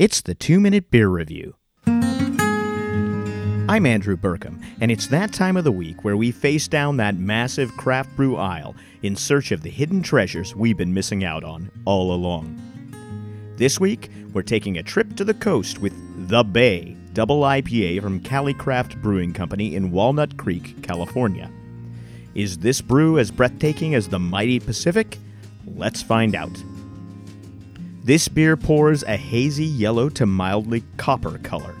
It's the Two Minute Beer Review. I'm Andrew Burkham, and it's that time of the week where we face down that massive craft brew aisle in search of the hidden treasures we've been missing out on all along. This week, we're taking a trip to the coast with The Bay, double IPA from CaliCraft Brewing Company in Walnut Creek, California. Is this brew as breathtaking as the mighty Pacific? Let's find out. This beer pours a hazy yellow to mildly copper color.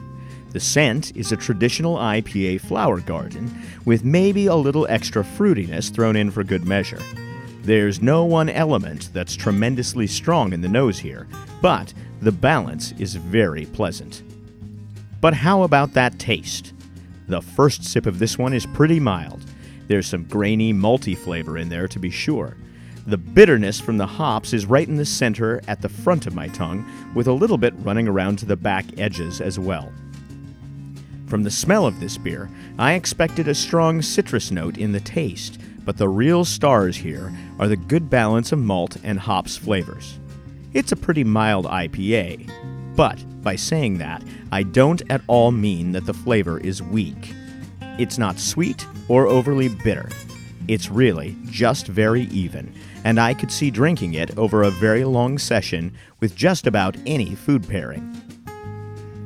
The scent is a traditional IPA flower garden, with maybe a little extra fruitiness thrown in for good measure. There's no one element that's tremendously strong in the nose here, but the balance is very pleasant. But how about that taste? The first sip of this one is pretty mild. There's some grainy, malty flavor in there to be sure. The bitterness from the hops is right in the center at the front of my tongue, with a little bit running around to the back edges as well. From the smell of this beer, I expected a strong citrus note in the taste, but the real stars here are the good balance of malt and hops flavors. It's a pretty mild IPA, but by saying that, I don't at all mean that the flavor is weak. It's not sweet or overly bitter. It's really just very even, and I could see drinking it over a very long session with just about any food pairing.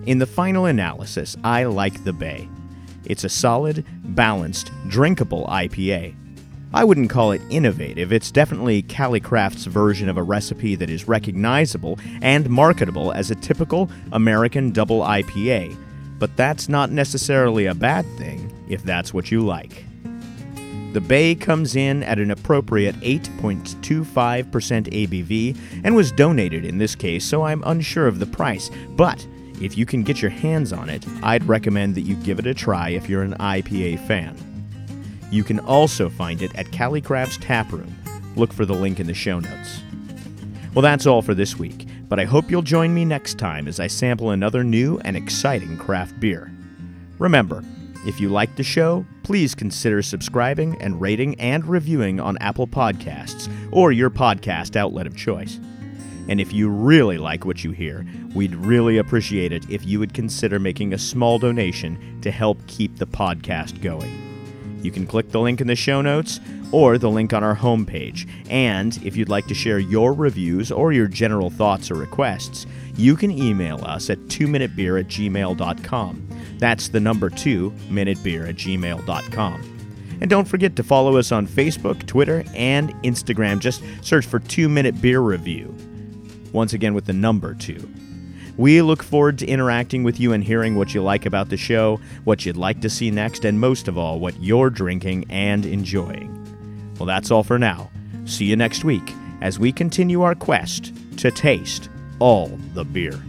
In the final analysis, I like the Bay. It's a solid, balanced, drinkable IPA. I wouldn't call it innovative, it's definitely CaliCraft's version of a recipe that is recognizable and marketable as a typical American double IPA, but that's not necessarily a bad thing if that's what you like. The Bay comes in at an appropriate 8.25% ABV and was donated in this case, so I'm unsure of the price. But if you can get your hands on it, I'd recommend that you give it a try if you're an IPA fan. You can also find it at CaliCraft's Tap Room. Look for the link in the show notes. Well, that's all for this week, but I hope you'll join me next time as I sample another new and exciting craft beer. Remember, if you like the show, please consider subscribing and rating and reviewing on Apple Podcasts or your podcast outlet of choice. And if you really like what you hear, we'd really appreciate it if you would consider making a small donation to help keep the podcast going. You can click the link in the show notes or the link on our homepage. And if you'd like to share your reviews or your general thoughts or requests, you can email us at 2minutebeer at gmail.com. That's the number 2, minutebeer at gmail.com. And don't forget to follow us on Facebook, Twitter, and Instagram. Just search for 2 Minute Beer Review. Once again, with the number 2. We look forward to interacting with you and hearing what you like about the show, what you'd like to see next, and most of all, what you're drinking and enjoying. Well, that's all for now. See you next week as we continue our quest to taste all the beer.